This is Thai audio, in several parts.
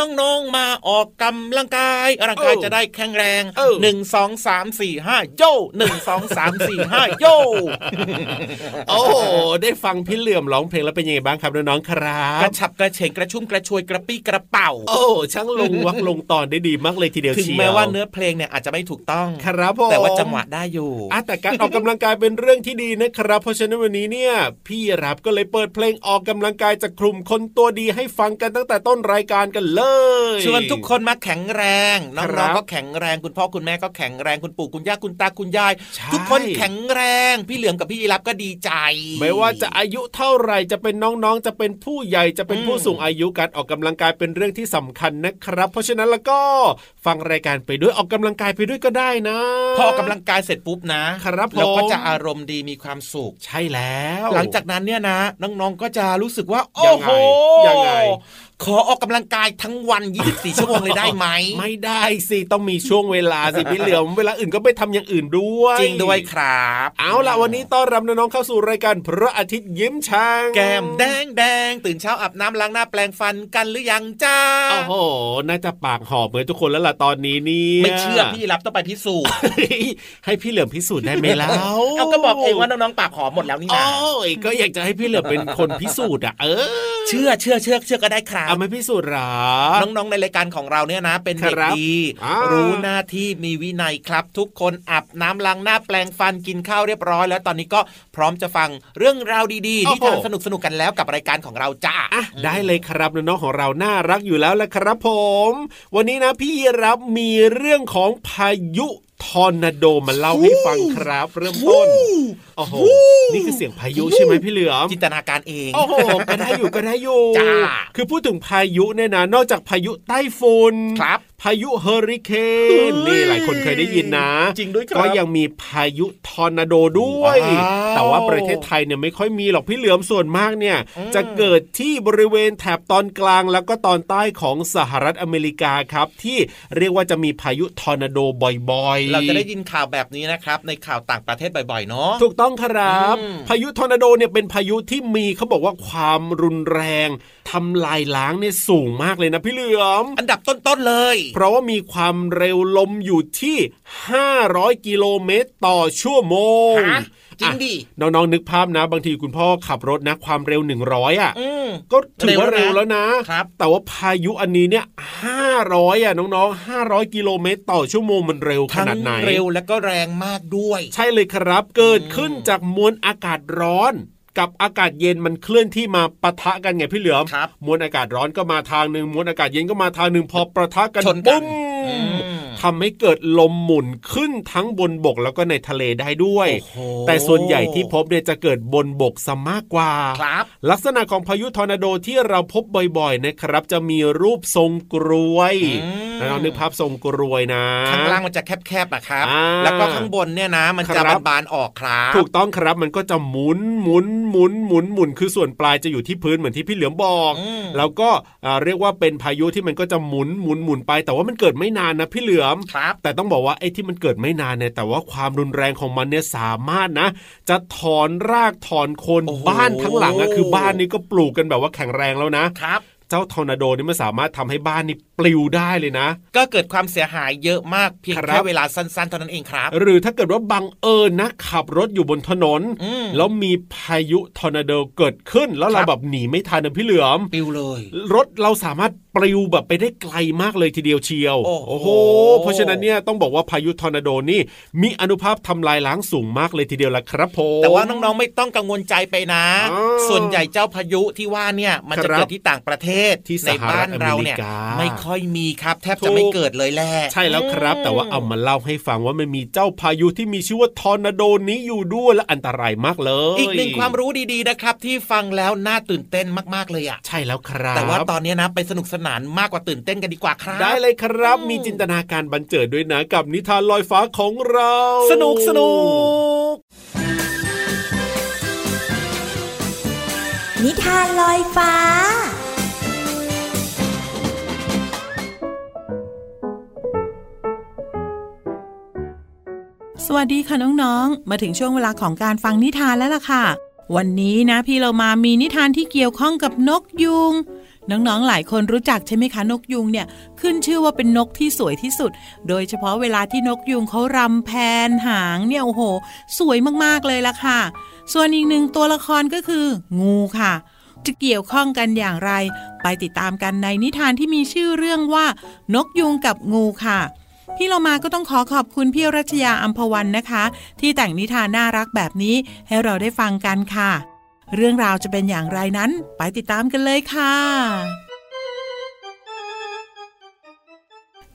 นน้องๆมาออกกำลังกายร่างกายเออจะได้แข็งแรงเออหนึ่งสองสามสี่ห้าโยหนึ่งสองสามสี่ห้าโยโอ้โหได้ฟังพี่เหลื่อมร้องเพลงแล้วเป็นยังไงบ้างครับน้องๆครักบระฉับกระเฉงกระชุ่มกระชวยกระปี้กระเป๋า โอ้ช่างลงวักลงตอนได้ดีมากเลยทีเดียวถึงเชียวแม้ว่าเนื้อเพลงเนี่ยอาจจะไม่ถูกต้องครับผมแต่ว่าจังหวะได้อยู่อะแต่การออกกำลังกายเป็นเรื่องที่ดีนะครับ เพราะฉะนั้นวันนี้เนี่ย พี่รับก็เลยเปิดเพลงออกกำลังกายจากกลุ่มคนตัวดีให้ฟังกันตั้งแต่ต้นรายการกันเลยชวนทุกคนมาแข็งแรง น้ครัองบๆก็แข็งแรงคุณพ่อคุณแม่ก็แข็งแรงคุณปู่คุณย่าคุณตาคุณยายใช่ทุกคนแข็งแรง พี่เหลือมกับพี่ยีรับก็ดีใจ ไม่ว่าจะอายุเท่าไหร่จะเป็นน้องๆ จะเป็นผู้ใหญ่จะเป็นอืมผู้สูงอายุการออกกำลังกายเป็นเรื่องที่สำคัญนะครับ เพราะฉะนั้นแล้วก็ฟังรายการไปด้วยออกกำลังกายไปด้วยก็ได้นะ พอออกกำลังกายเสร็จปุ๊บนะครับผมเราก็จะอารมณ์ดีมีความสุขใช่แล้ว หลังจากนั้นเนี่ยนะ น้องๆก็จะรู้สึกว่ายัโอ้งไงโหยังไง ขอออกกำลังกายทั้งวัน 24 ชั่วโมงเลยได้ไหม ไม่ได้สิต้องมีช่วงเวลาสิพี่เหลียมเวลาอื่นก็ไปทำอย่างอื่นด้วย จริงด้วยครับ เอาล่ะวันนี้ต้อนรับน้องๆเข้าสู่รายการพระอาทิตย์ยิ้มช่าง แก้มแดงแดงตื่นเช้าอาบน้ำล้างหน้าแปลงฟันกันหรือยังจ้าโอ้โหน่าจะปากหอบเหมือนทุกคนแล้วล่ะตอนนี้เนี่ยไม่เชื่อพี่รับต้องไปพิสูจน์ให้พี่เหลือมพิสูจน์ได้ไหมล่ะเอาก็บอกเองว่าน้องๆปากหอมหมดแล้วนี่นะโอ้ยก็อยากจะให้พี่เหลือมเป็นคนพิสูจน์อะเออเชื่อเชื่อเชื่อเชื่อก็ได้ครับเอาไม่พิสูจน์หรอ น้องๆในรายการของเราเนี่ยนะ เป็นเด็กครับดีอ่ารู้รู้หน้าที่มีวินัยครับ ทุกคนอาบน้ำล้างหน้าแปลงฟันกินข้าวเรียบร้อย แล้วตอนนี้ก็พร้อมจะฟังเรื่องราวดีๆที่ทานสนุกสนุกๆกันแล้วกับรายการของเราจ้าอะได้เลยครับน้องๆของเราน่ารักอยู่แล้วแหละครับผม วันนี้นะพี่รับมีเรื่องของพายุ ทอร์นาโดมาเล่าให้ฟังครับ เริ่มต้นโอ้โหนี่คือเสียงพายุใช่ไหมพี่เหลือมจินตนาการเองโอ้โหก็ได้อยู่ก็ได้อยู่จ้าคือพูดถึงพายุเนี่ยนะนอกจากพายุไต้ฝุ่นครับพายุเฮอริเคนเฮ้ยนี่หลายคนเคยได้ยินนะจริงด้วยครับก็ยังมีพายุทอร์นาโดด้วยว้าวแต่ว่าประเทศไทยเนี่ยไม่ค่อยมีหรอกพี่เหลือมส่วนมากเนี่ยอืมจะเกิดที่บริเวณแถบตอนกลางแล้วก็ตอนใต้ของสหรัฐอเมริกาครับ ที่เรียกว่าจะมีพายุทอร์นาโดบ่อยๆ เราจะได้ยินข่าวแบบนี้นะครับ ในข่าวต่างประเทศบ่อยๆเนาะถูกต้องครับอืมพายุทอร์นาโดเนี่ยเป็นพายุที่มีเขาบอกว่าความรุนแรงทำลายล้างเนี่ยสูงมากเลยนะพี่เหลือมอันดับต้นๆเลยเพราะว่ามีความเร็วลมอยู่ที่ 500 กิโลเมตรต่อชั่วโมงฮะจริงดิอะน้องๆนึกภาพนะ บางทีคุณพ่อขับรถนะความเร็ว 100 อะอืมก็ถือว่าเร็เร็ววแล้แล้ววนะครับ แต่ว่าพายุอันนี้เนี่ย 500 อะน้องๆ 500 กิโลเมตร ต่อชั่วโมงมันเร็วขทั้งนาดไหนเร็วแล้วก็แรงมากด้วย ใช่เลยครับ เกิดขึ้นจากมวลอากาศร้อน กับอากาศเย็นมันเคลื่อนที่มาปะทะกันไงพี่เหลือมครับมวลอากาศร้อนก็มาทางหนึ่งมวลอากาศเย็นก็มาทางหนึ่งพอประทะกันชนกันปุ้มอืม ทำให้เกิดลมหมุนขึ้นทั้งบนบกแล้วก็ในทะเลได้ด้วยโอ้โหแต่ส่วนใหญ่ที่พบเนี่ยจะเกิดบนบกซะมากกว่าครับลักษณะของพายุทอร์นาโดที่เราพบบ่อยๆนะครับ จะมีรูปทรงกรวยอืมน้องๆนึกภาพทรงกรวยนะข้างล่างมันจะแคบๆอะครับอ่าแล้วก็ข้างบนเนี่ยนะ มันจะครับบานๆออกครับถูกต้องครับมันก็จะหมุนหมุนหมุนหมุนหมุนคือส่วนปลายจะอยู่ที่พื้นเหมือนที่พี่เหลือมบอกอืมแล้วก็อ่าเรียกว่าเป็นพายุที่มันก็จะหมุนหมุนหมุนไป แต่ว่ามันเกิดไม่นานนะพี่เหลือมครับแต่ต้องบอกว่าไอ้ที่มันเกิดไม่นานเนี่ยแต่ว่าความรุนแรงของมันเนี่ยสามารถนะ จะถอนรากถอนโคนโอ้โหบ้านทั้งหลังอะคือบ้านนี้ก็ปลูกกันแบบว่าแข็งแรงแล้วนะครับเจ้าทอร์นาโดนี่มันสามารถทำให้บ้านนี่ปลิวได้เลยนะ ก็เกิดความเสียหายเยอะมากเพียงครับแค่เวลาสั้นๆเท่านั้นเองครับ หรือถ้าเกิดว่าบังเอิญนะขับรถอยู่บนถนนอืมแล้วมีพายุทอร์นาโดเกิดขึ้น แล้วเราครับแบบหนีไม่ทันนะพี่เหลือมปลิวเลย รถเราสามารถ ปลิวแบบไปได้ไกลมากเลยทีเดียวเชียว โอ้โห เพราะฉะนั้นเนี่ยต้องบอกว่าพายุทอร์นาโดนี่มีอนุภาพทำลายล้างสูงมากเลยทีเดียวละครับผมแต่ว่าน้องๆไม่ต้องกังวลใจไปนะอ๋อส่วนใหญ่เจ้าพายุที่ว่าเนี่ยมันจะครับเกิดที่ต่างประเทศที่ในสหรัฐบ้านเราเนี่ยอเมริกาไม่ค่อยมีครับ แทบถูจะกไม่เกิดเลยแหละใช่แล้วครับ แต่ว่าเอามาเล่าให้ฟังว่ามันมีเจ้าพายุที่มีชื่อว่าทอร์นาโดนี้อยู่ด้วยและอันตรายมากเลย อีกหนึ่งความรู้ดีๆนะครับ ที่ฟังแล้วน่าตื่นเต้นมากๆเลยอะใช่แล้วครับ แต่ว่าตอนนี้นะไปสนุกสนานมากกว่าตื่นเต้นกันดีกว่าครับ ได้เลยครับ มีจินตนาการบันเจิดด้วยนะกับนิทานลอยฟ้าของเรา สนุกสนุกนิทานลอยฟ้าสวัสดีค่ะน้องๆ มาถึงช่วงเวลาของการฟังนิทานแล้วล่ะค่ะ วันนี้นะพี่เรามามีนิทานที่เกี่ยวข้องกับนกยุง น้องๆ หลายคนรู้จักใช่ไหมคะนกยุงเนี่ยขึ้นชื่อว่าเป็นนกที่สวยที่สุด โดยเฉพาะเวลาที่นกยุงเขารำแพนหางเนี่ยโอ้โห สวยมากๆเลยละค่ะ ส่วนอีกหนึ่งตัวละครก็คือ งูค่ะ จะเกี่ยวข้องกันอย่างไร ไปติดตามกันในนิทานที่มีชื่อเรื่องว่า นกยุงกับงูค่ะพี่เรามาก็ต้องขอขอบคุณพี่รัชยาอัมพวันนะคะ ที่แต่งนิทานน่ารักแบบนี้ให้เราได้ฟังกันค่ะ เรื่องราวจะเป็นอย่างไรนั้นไปติดตามกันเลยค่ะ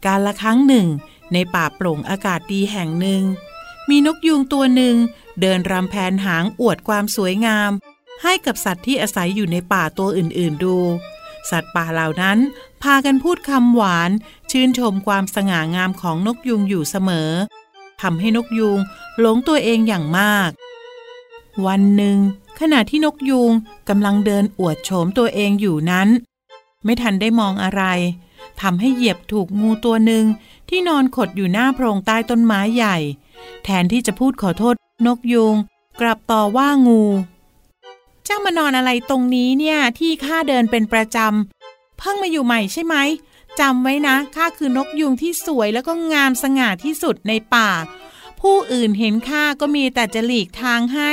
การละครั้งหนึ่ง ในป่าโปร่งอากาศดีแห่งหนึ่ง มีนกยูงตัวหนึ่ง เดินรำแผนหางอวดความสวยงาม ให้กับสัตว์ที่อาศัยอยู่ในป่าตัวอื่นๆดู สัตว์ป่าเหล่านั้น พากันพูดคำหวาน ชื่นชมความสง่างามของนกยูงอยู่เสมอทำให้นกยูงหลงตัวเองอย่างมาก วันหนึ่ง ขณะที่นกยูงกำลังเดินอวดโฉมตัวเองอยู่นั้น ไม่ทันได้มองอะไรทำให้เหยียบถูกงูตัวหนึ่งที่นอนขดอยู่หน้าโพรงใต้ต้นไม้ใหญ่ แทนที่จะพูดขอโทษนกยูงกลับต่อว่างู เจ้ามานอนอะไรตรงนี้เนี่ยที่ข้าเดินเป็นประจำเพิ่งมาอยู่ใหม่ใช่ไหมจำไว้นะข้าคือนกยุงที่สวยแล้วก็งามสง่าที่สุดในป่า ผู้อื่นเห็นข้าก็มีแต่จะหลีกทางให้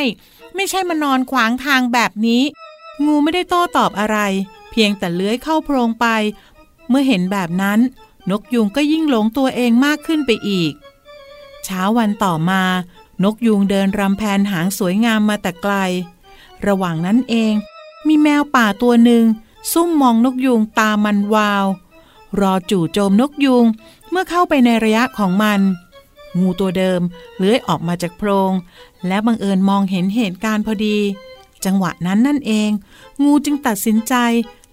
ไม่ใช่มานอนขวางทางแบบนี้ งูไม่ได้โต้ตอบอะไร เพียงแต่เลื้อยเข้าโพรงไป เมื่อเห็นแบบนั้น นกยุงก็ยิ่งหลงตัวเองมากขึ้นไปอีก เช้าวันต่อมา นกยุงเดินรำแพนหางสวยงามมาแต่ไกล ระหว่างนั้นเอง มีแมวป่าตัวหนึ่งซุ่มมองนกยูงตามันวาว รอจู่โจมนกยูงเมื่อเข้าไปในระยะของมัน งูตัวเดิมเลื้อยออกมาจากโพรง และบังเอิญมองเห็นเหตุการณ์พอดี จังหวะนั้นนั่นเอง งูจึงตัดสินใจ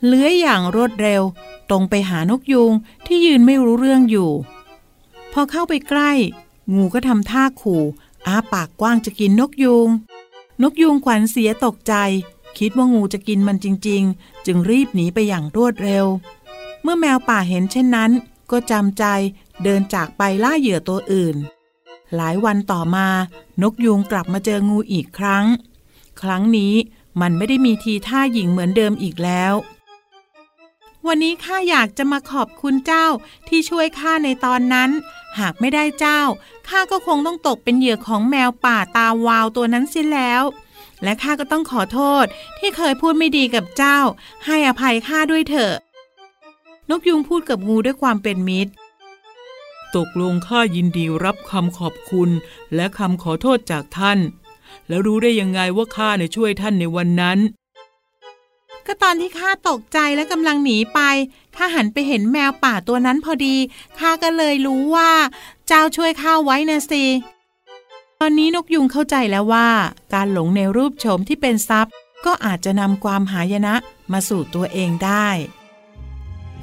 เลื้อยอย่างรวดเร็ว ตรงไปหานกยูงที่ยืนไม่รู้เรื่องอยู่ พอเข้าไปใกล้ งูก็ทำท่าขู่อ้าปากกว้างจะกินนกยูงนกยูงขวัญเสียตกใจ คิดว่างูจะกินมันจริง ๆ จึงรีบหนีไปอย่างรวดเร็ว เมื่อแมวป่าเห็นเช่นนั้น ก็จำใจ เดินจากไปล่าเหยื่อตัวอื่น หลายวันต่อมานกยูงกลับมาเจองูอีกครั้ง ครั้งนี้มันไม่ได้มีทีท่าหญิงเหมือนเดิมอีกแล้ว วันนี้ข้าอยากจะมาขอบคุณเจ้าที่ช่วยข้าในตอนนั้น หากไม่ได้เจ้าข้าก็คงต้องตกเป็นเหยื่อของแมวป่าตาวาวตัวนั้นเสียแล้ว และข้าก็ต้องขอโทษที่เคยพูดไม่ดีกับเจ้า ให้อภัยข้าด้วยเถอะ นกยุงพูดกับงูด้วยความเป็นมิตร ตกลงข้ายินดีรับคำขอบคุณและคำขอโทษจากท่าน แล้วรู้ได้ยังไงว่าข้าเนี่ยช่วยท่านในวันนั้น ก็ตอนที่ข้าตกใจและกำลังหนีไปข้าหันไปเห็นแมวป่าตัวนั้นพอดีข้าก็เลยรู้ว่า เจ้าช่วยข้าไว้นะสิตอนนี้นกยุงเข้าใจแล้วว่า การหลงในรูปโฉมที่เป็นทรัพย์ ก็อาจจะนำความหายนะมาสู่ตัวเองได้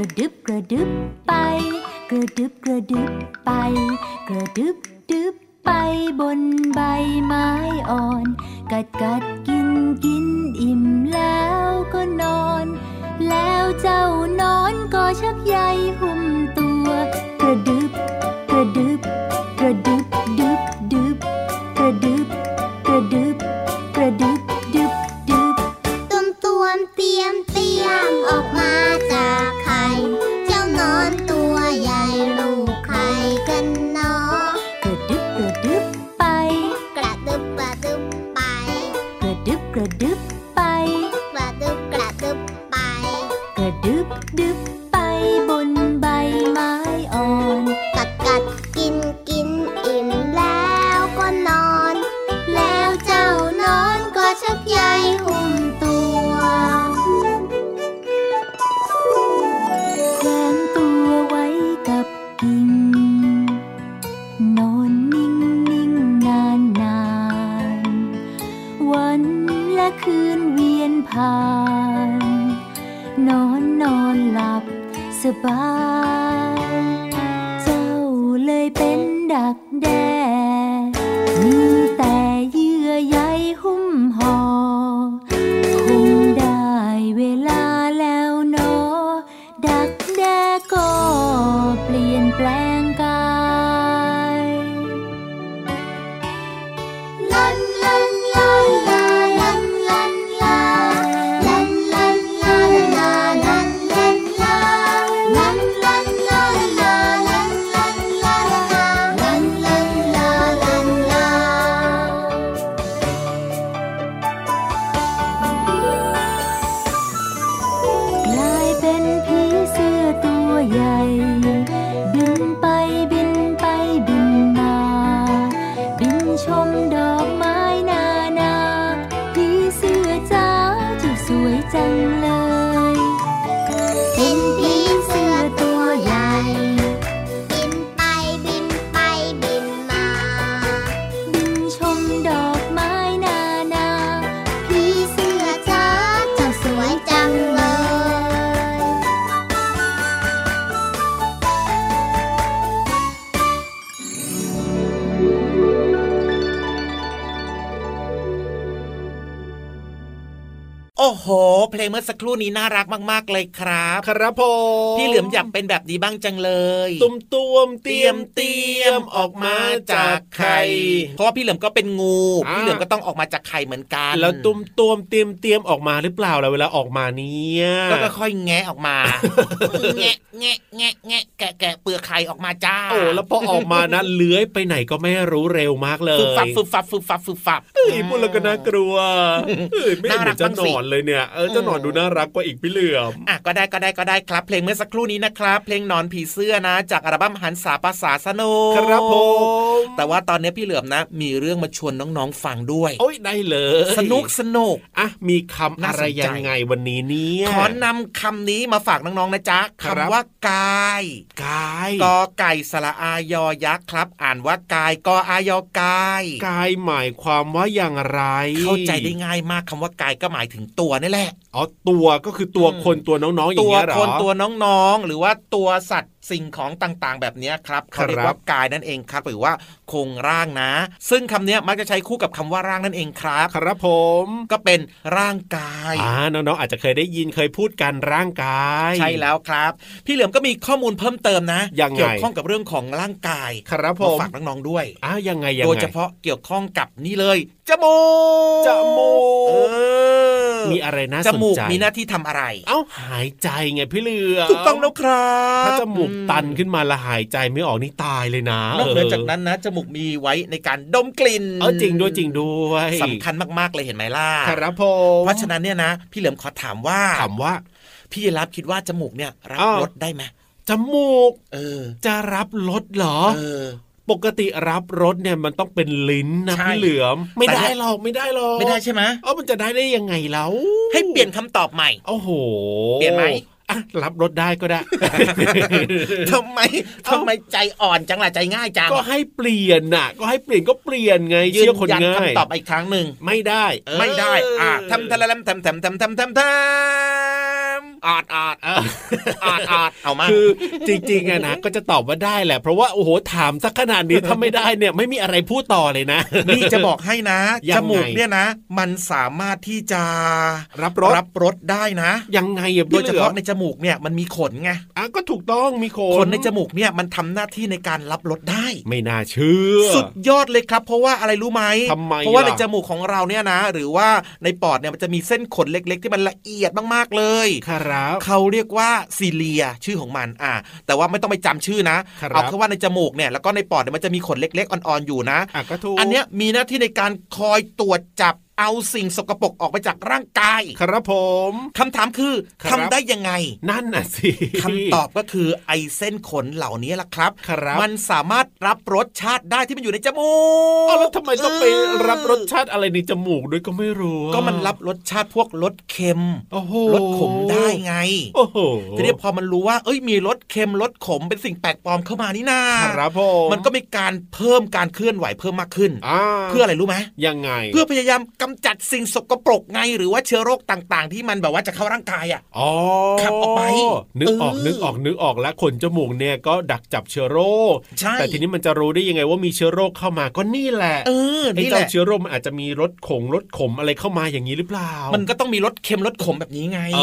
ระดึบกระดึบไป กระดึบกระดึบไป กระดึบดึบไปบนใบไม้อ่อน กัดกัดกินกินอิ่มแล้วก็นอน แล้วเจ้านอนก็ชักใยหุ้มตัว กระดึบกระดึบกระดึบดึบ โอ้โห เพลงเมื่อสักครู่นี้น่ารักมากๆเลยครับ ครับผมพี่เหลือมอยากเป็นแบบนี้บ้างจังเลย ตุ้มตวมเตรียมเตรียมออกมาจากไข่เพราะว่าพี่เหลือมก็เป็นงูอ่าพี่เหลือมก็ต้องออกมาจากไข่เหมือนกัน แล้วตุ้มตวมเตรียมเตรียมออกมาหรือเปล่าล่ะเวลาออกมาเนี่ยก็ค่อยๆแงะออกมาแงะแงะแงะแงะแกะแกะเปลือกไข่ออกมาจ้าโอ้แล้วพอออกมานะเลื้อยไปไหนก็ไม่รู้เร็วมากเลยฟึบฟับฟึบฟับฟึบฟับฟึบฟับเฮ้ยพูดแล้วก็น่ากลัวเฮ้ยไม่เห็นเหมือนจะน่ารักหนอนเลยเนี่ยเออจะาหนอนดูน่ารักกว่าอีกพี่เหลือมอะก็ได้ก็ได้ก็ได้ครับ เพลงเมื่อสักครู่นี้นะครับ เพลงหนอนผีเสื้อนะ จากอัลบั้มหันษาภาษาสนุกครับผมแต่ว่าตอนนี้พี่เหลือมนะ มีเรื่องมาชวนน้องๆฟังด้วย โอ้ยได้เลย สนุกสนุกอะมีคำน่าอะสไรนใจยังไงวันนี้เนี่ยขอนำคำนี้มาฝากน้องๆนะจ๊ะครับคำว่ากายกายกอไก่สระอายอยักษ์ครับ อ่านว่ากายกออายอกายกายหมายความว่าอย่างไร เข้าใจได้ง่ายมากคำว่ากายก็หมายถึงตัวนี่แหละอ๋อตัวก็คือตัวอืมคนตัวน้องๆอย่าตังวเงี้ยเหรอคนตัวน้องๆ หรือว่าตัวสัตว์สิ่งของต่างๆ แบบเนี้ยครับเขาเรียกครับว่ากายนั่นเองครับ หรือว่าโครงร่างนะ ซึ่งคำเนี้ยมักจะใช้คู่กับคำว่าร่างนั่นเองครับ ครับผมก็เป็นร่างกายอ่าน้องๆอาจจะเคยได้ยินเคยพูดกันร่างกาย ใช่แล้วครับ พี่เหลือมก็มีข้อมูลเพิ่มเติมนะยังไงเกี่ยวข้องกับเรื่องของร่างกายครับผมมาฝากน้องๆด้วยอ้าวยังไงยังไงโดยเฉพาะเกี่ยวข้องกับนี่เลยจมูกจมูกเออมีอะไรน่าจสนมูกใจมีหน้าที่ทำอะไร เอ้าหายใจไงพี่เหลือมถูกต้องแล้วครับถ้าจมูกตันขึ้นมาและหายใจไม่ออกนี่ตายเลยนะนอกเหนือจากนั้นนะจมูกมีไว้ในการดมกลิ่นเออจริงด้วยจริงด้วยสำคัญมากๆเลยเห็นไหมล่ะครับผมเพราะฉะนั้นเนี่ยนะพี่เหลือมขอถามว่าถามว่า พี่รับคิดว่าจมูกเนี่ยรับอ้าวรสได้ไหมจมูกเออ จะรับรสเหรอ เออ ปกติรับรสเนี่ยมันต้องเป็นลิ้นนะใช่พี่เหลือมไม่แต่ได้เนี่ยหรอกไม่ได้หรอกไม่ได้ใช่ไหมเออมันจะได้ได้ยังไงแล้วให้เปลี่ยนคำตอบใหม่โอ้โหเปลี่ยนไหมอะรับรสได้ก็ได้ทำไมทำไมใจอ่อนจังล่ะใจง่ายจังก็ให้เปลี่ยนน่ะ ก็ให้เปลี่ยนก็เปลี่ยนไงยืเชื่อคนนยันง่ายคำตอบอีกครั้งหนึ่งไม่ได้ ไม่ได้อะเทำทะละลำทำทำทำทำทำทำ อาดอาดเอออาดอาดเอามาคือจริงๆอะนะก็จะตอบว่าได้แหละ เพราะว่าโอ้โหถามสักขนาดนี้ถ้าไม่ได้เนี่ยไม่มีอะไรพูดต่อเลยนะ นี่จะบอกให้นะยังไงจมูกเนี่ยนะ มันสามารถที่จะรับรสรับรสได้นะ ยังไงอะโดพี่ยเหเฉลือพาะในจมูกเนี่ยมันมีขนไงอะก็ถูกต้องมีขนขนในจมูกเนี่ยมันทำหน้าที่ในการรับรสได้ ไม่น่าเชื่อ สุดยอดเลยครับ เพราะว่าอะไรรู้ไหมทำไมเพราะว่าล่ะในจมูกของเราเนี่ยนะ หรือว่าในปอดเนี่ยมันจะมีเส้นขนเล็ก ๆ ที่มันละเอียดมากๆเลยครับเขาเรียกว่าซีเลียชื่อของมันอ่าแต่ว่าไม่ต้องไปจำชื่อนะครับเอาแค่ว่าในจมูกเนี่ยแล้วก็ในปอดเนี่ยมันจะมีขนเล็กๆอ่อนๆอยู่นะอะก็ถูกอันเนี้ยมีหน้าที่ในการคอยตรวจจับ เอาสิ่งสกปรกออกไปจากร่างกาย ครับผมคำถามคือครับทำได้ยังไง นั่นน่ะสิคำตอบก็คือไอเส้นขนเหล่านี้แหละครับครับ มันสามารถรับรสชาติได้ที่มันอยู่ในจมูกเอาแล้วทำไมต้องไปรับรสชาติอะไรในจมูกด้วยก็ไม่รู้อะก็มันรับรสชาติพวกรสเค็มโอ้โหรสขมได้ไง โอ้โหทีนี้พอมันรู้ว่า เอ้ยมีรสเค็มรสขมเป็นสิ่งแปลกปลอมเข้ามานี่นาครับผมมันก็มีการเพิ่มการเคลื่อนไหวเพิ่มมากขึ้นอ่าเพื่ออะไรรู้ไหมยังไง เพื่อพยายามกำจัดสิ่งสกปรกไงหรือว่าเชื้อโรคต่าง ๆ ที่มันแบบว่าจะเข้าร่างกายอะอ๋อขับออกไปนึกออกเออนึกออกนึกออกแล้วขนจมูกเนี่ยก็ดักจับเชื้อโรคใช่แต่ทีนี้มันจะรู้ได้ยังไงว่ามีเชื้อโรคเข้ามาก็นี่แหละเออไอ้นี่แหเจ้าละเชื้อโรคมันอาจจะมีรสขงรสขมอะไรเข้ามาอย่างนี้หรือเปล่า มันก็ต้องมีรสเค็มรสขมแบบนี้ไงเอ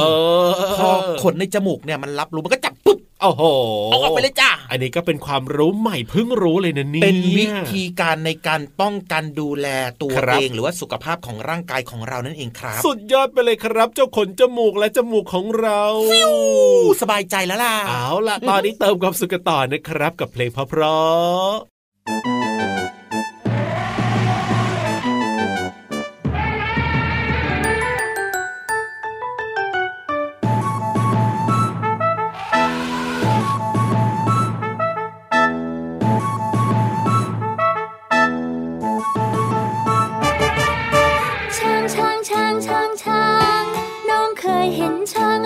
อพอขนในจมูกเนี่ยมันรับรู้มันก็จับปุ๊บ โอ้โหเอาออกไปเลยจ้าอันนี้ก็เป็นความรู้ใหม่เพิ่งรู้เลยนะเนี่ยเป็นวิธีการในการป้องกันดูแลตัวครับเองหรือว่าสุขภาพของร่างกายของเรานั่นเองครับ สุดยอดไปเลยครับ เจ้าขนจมูกและจมูกของเราอู้สบายใจแล้วล่ะเอาล่ะตอนนี้เติมความสุขกันต่อนะครับ กับเพลงเพราะ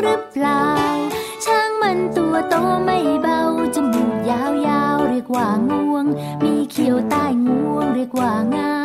หรือเปล่า ช้างมันตัวโตไม่เบา จมูกยาวๆ เรียกว่างวง มีเขียวใต้งวง เรียกว่างา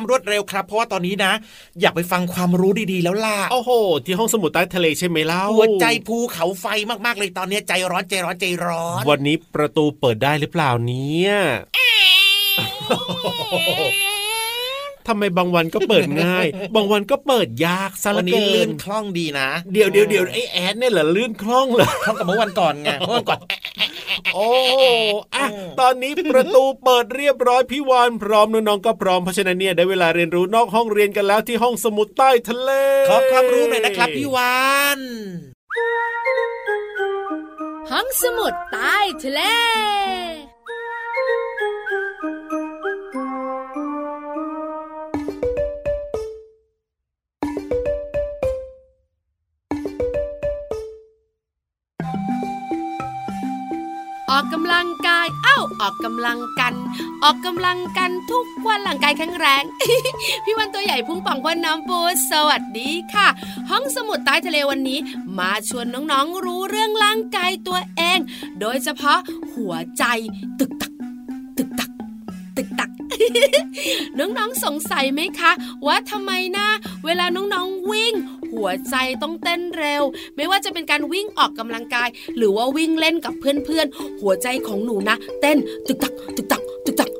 ความรวดเร็วครับ เพราะว่าตอนนี้นะ อยากไปฟังความรู้ดีๆแล้วล่ะโอ้โห ที่ห้องสมุดใต้ทะเลใช่ไหมเล่าหัวใจภูเขาไฟมากๆเลยตอนนี้ใจร้อนใจร้อนใจร้อน วันนี้ประตูเปิดได้หรือเปล่าเนี่ยทำไมบางวันก็เปิดง่าย บางวันก็เปิดยากซะเหวัลืนอนี้เกิลื่นนคล่องดีนะ เดี๋ยวเดี๋ยวเดี๋ยวไอแอดเนี่ยเหรอลื่นคล่องเหรอคล่องกับเมื่อวันก่อนไงเมื่อวันก่อน โอ้อะตอนนี้ประตูเปิดเรียบร้อยพี่วานพร้อมน้องๆก็พร้อมเพราะฉะนั้นเนี่ยได้เวลาเรียนรู้นอกห้องเรียนกันแล้วที่ห้องสมุดใต้ทะเลขอความรู้หน่อยนะครับพี่วานห้องสมุดใต้ทะเล ออกกำลังกาย เอ้า ออกกำลังกัน ออกกำลังกันทุกวันร่างกายแข็งแรง พี่วันตัวใหญ่พุ่งป่องพ่นน้ำปูสวัสดีค่ะ ห้องสมุดใต้ทะเลวันนี้ มาชวนน้องๆรู้เรื่องร่างกายตัวเอง โดยเฉพาะหัวใจตึกตัก ตึกตัก ตึกตักน้องๆสงสัยไหมคะ ว่าทำไมนะ เวลาน้องๆวิ่ง หัวใจต้องเต้นเร็ว ไม่ว่าจะเป็นการวิ่งออกกำลังกาย หรือว่าวิ่งเล่นกับเพื่อนๆ หัวใจของหนูนะ เต้นตึกตักตึกตักตึกตักตึกตัก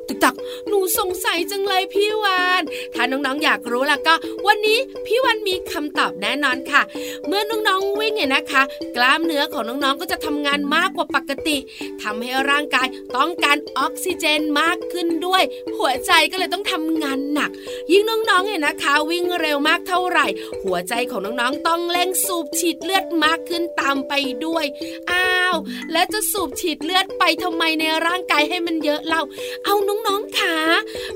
หนูสงสัยจังเลยพี่วาน ถ้าน้องๆอยากรู้ล่ะก็ วันนี้พี่วันมีคำตอบแน่นอนค่ะ เมื่อน้องๆวิ่งเนี่ยนะคะ กล้ามเนื้อของน้องๆก็จะทำงานมากกว่าปกติทำให้ร่างกายต้องการออกซิเจนมากขึ้นด้วย หัวใจก็เลยต้องทำงานหนัก ยิ่งน้องๆเนี่ยนะคะ วิ่งเร็วมากเท่าไหร่ หัวใจของน้องๆต้องเร่งสูบฉีดเลือดมากขึ้นตามไปด้วยอ้าวแล้วจะสูบฉีดเลือดไปทำไมในร่างกายให้มันเยอะเล่าเอาน้องๆค่ะ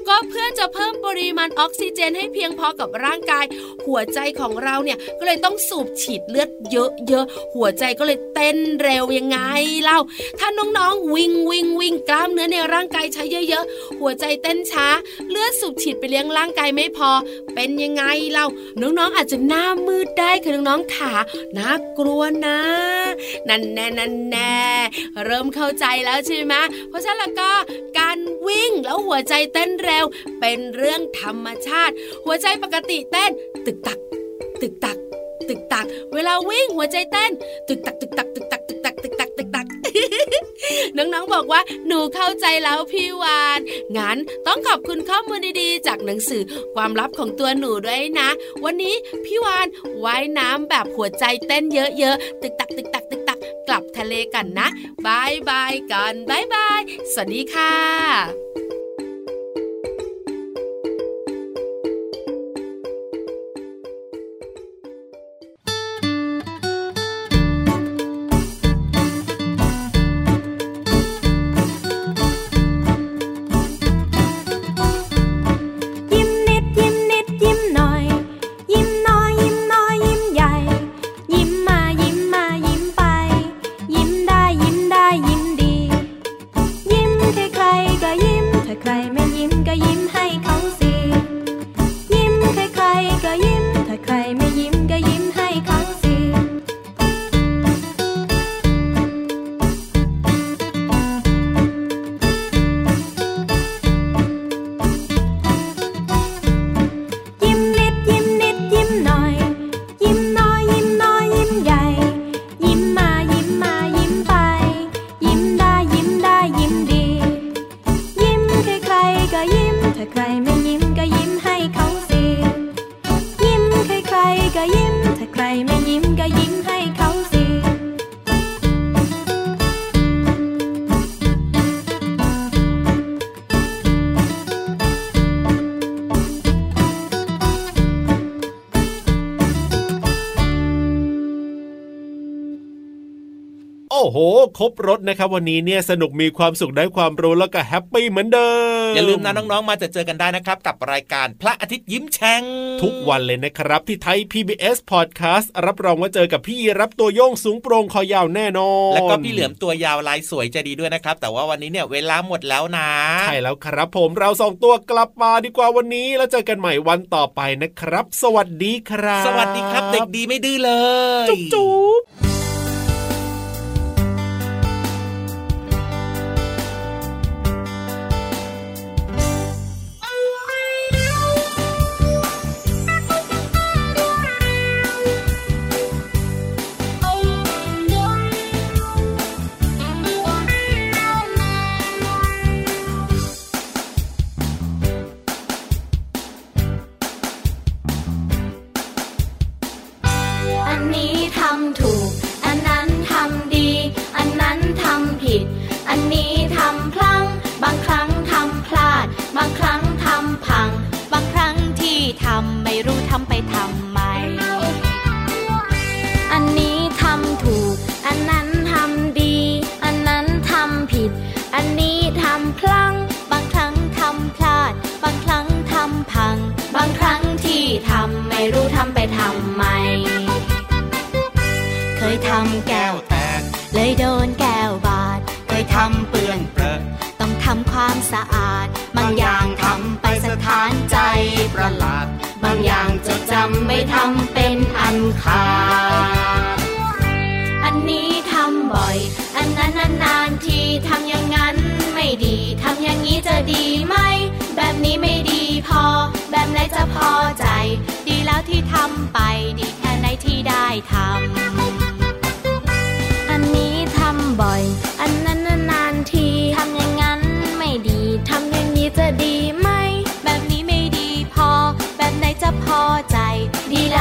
ก็เพื่อจะเพิ่มปริมาณออกซิเจนให้เพียงพอกับร่างกาย หัวใจของเราเนี่ยก็เลยต้องสูบฉีดเลือดเยอะๆ หัวใจก็เลยเต้นเร็วยังไงเล่า ถ้าน้องๆวิ่งวิ่งวิ่งกล้ามเนื้อในร่างกายใช้เยอะๆ หัวใจเต้นช้า เลือดสูบฉีดไปเลี้ยงร่างกายไม่พอ เป็นยังไงเล่า น้องๆอาจจะหน้ามืดได้ค่ะน้องๆขาน่ากลัวนะ นั่นแน่นั่นแน่เริ่มเข้าใจแล้วใช่ไหมเพราะฉะนั้นแล้วก็การวิ่งแล้วหัวใจเต้นเร็ว เป็นเรื่องธรรมชาติ หัวใจปกติเต้น ตึกตัก ตึกตัก ตึกตัก เวลาวิ่งหัวใจเต้น ตึกตักตึกตักตึกตักตึกตักตึกตักตึกตักน้องๆบอกว่าหนูเข้าใจแล้วพี่วาน งั้นต้องขอบคุณข้อมูลดีๆ จากหนังสือความลับของตัวหนูด้วยนะ วันนี้พี่วานว่ายน้ำแบบหัวใจเต้นเยอะๆ ตึกตักตึกตักตึกตักกลับทะเลกันนะบายบายกันบายบาย สวัสดีค่ะ อ้โหครบรถนะครับวันนี้เนี่ยสนุกมีความสุขได้ความรู้แล้วก็แฮปปี้เหมือนเดิม อย่าลืมนะน้องๆ มาจะเจอกันได้นะครับ กับรายการพระอาทิตย์ยิ้มแฉ่งทุกวันเลยนะครับ ที่ไทย PBS Podcast รับรองว่าเจอกับพี่รับตัวโยงสูงโปร่งคอยาวแน่นอน แล้วก็พี่เหลือมตัวยาวลายสวยใจดีด้วยนะครับ แต่ว่าวันนี้เนี่ยเวลาหมดแล้วนะใช่แล้วครับผมเราสองตัวกลับมาดีกว่าวันนี้ แล้วเจอกันใหม่วันต่อไปนะครับ สวัสดีครับ สวัสดีครับ เด็กดีไม่ดื้อเลย จุ๊บจุ๊บำแก้วแตก เลยโดนแก้วบาดเคยทำเปื้อนเปรอะต้องทำความสะอาด บางอย่างทำไปสถานใจประหลาด บางอย่างจดจำไม่ทำเป็นอันขาดอันนี้ทำบ่อย อันนั้นนานๆทีทำอย่างนั้นไม่ดีทำอย่างนี้จะดีไหม แบบนี้ไม่ดีพอ แบบไหนจะพอใจ ดีแล้วที่ทำไป ดีแค่ไหนที่ได้ทำ